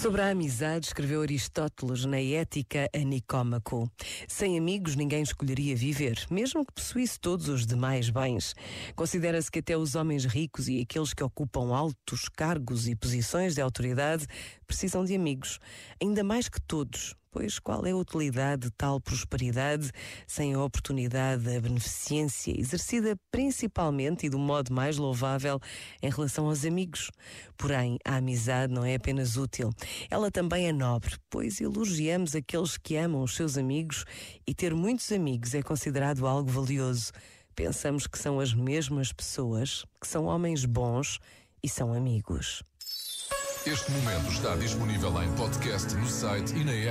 Sobre a amizade, escreveu Aristóteles na Ética a Nicómaco. Sem amigos, ninguém escolheria viver, mesmo que possuísse todos os demais bens. Considera-se que até os homens ricos e aqueles que ocupam altos cargos e posições de autoridade precisam de amigos, ainda mais que todos, pois qual é a utilidade de tal prosperidade sem a oportunidade da beneficência exercida principalmente e do modo mais louvável em relação aos amigos? Porém, a amizade não é apenas útil, ela também é nobre, pois elogiamos aqueles que amam os seus amigos e ter muitos amigos é considerado algo valioso. Pensamos que são as mesmas pessoas, que são homens bons e são amigos. Este momento está disponível em podcast no site e na app.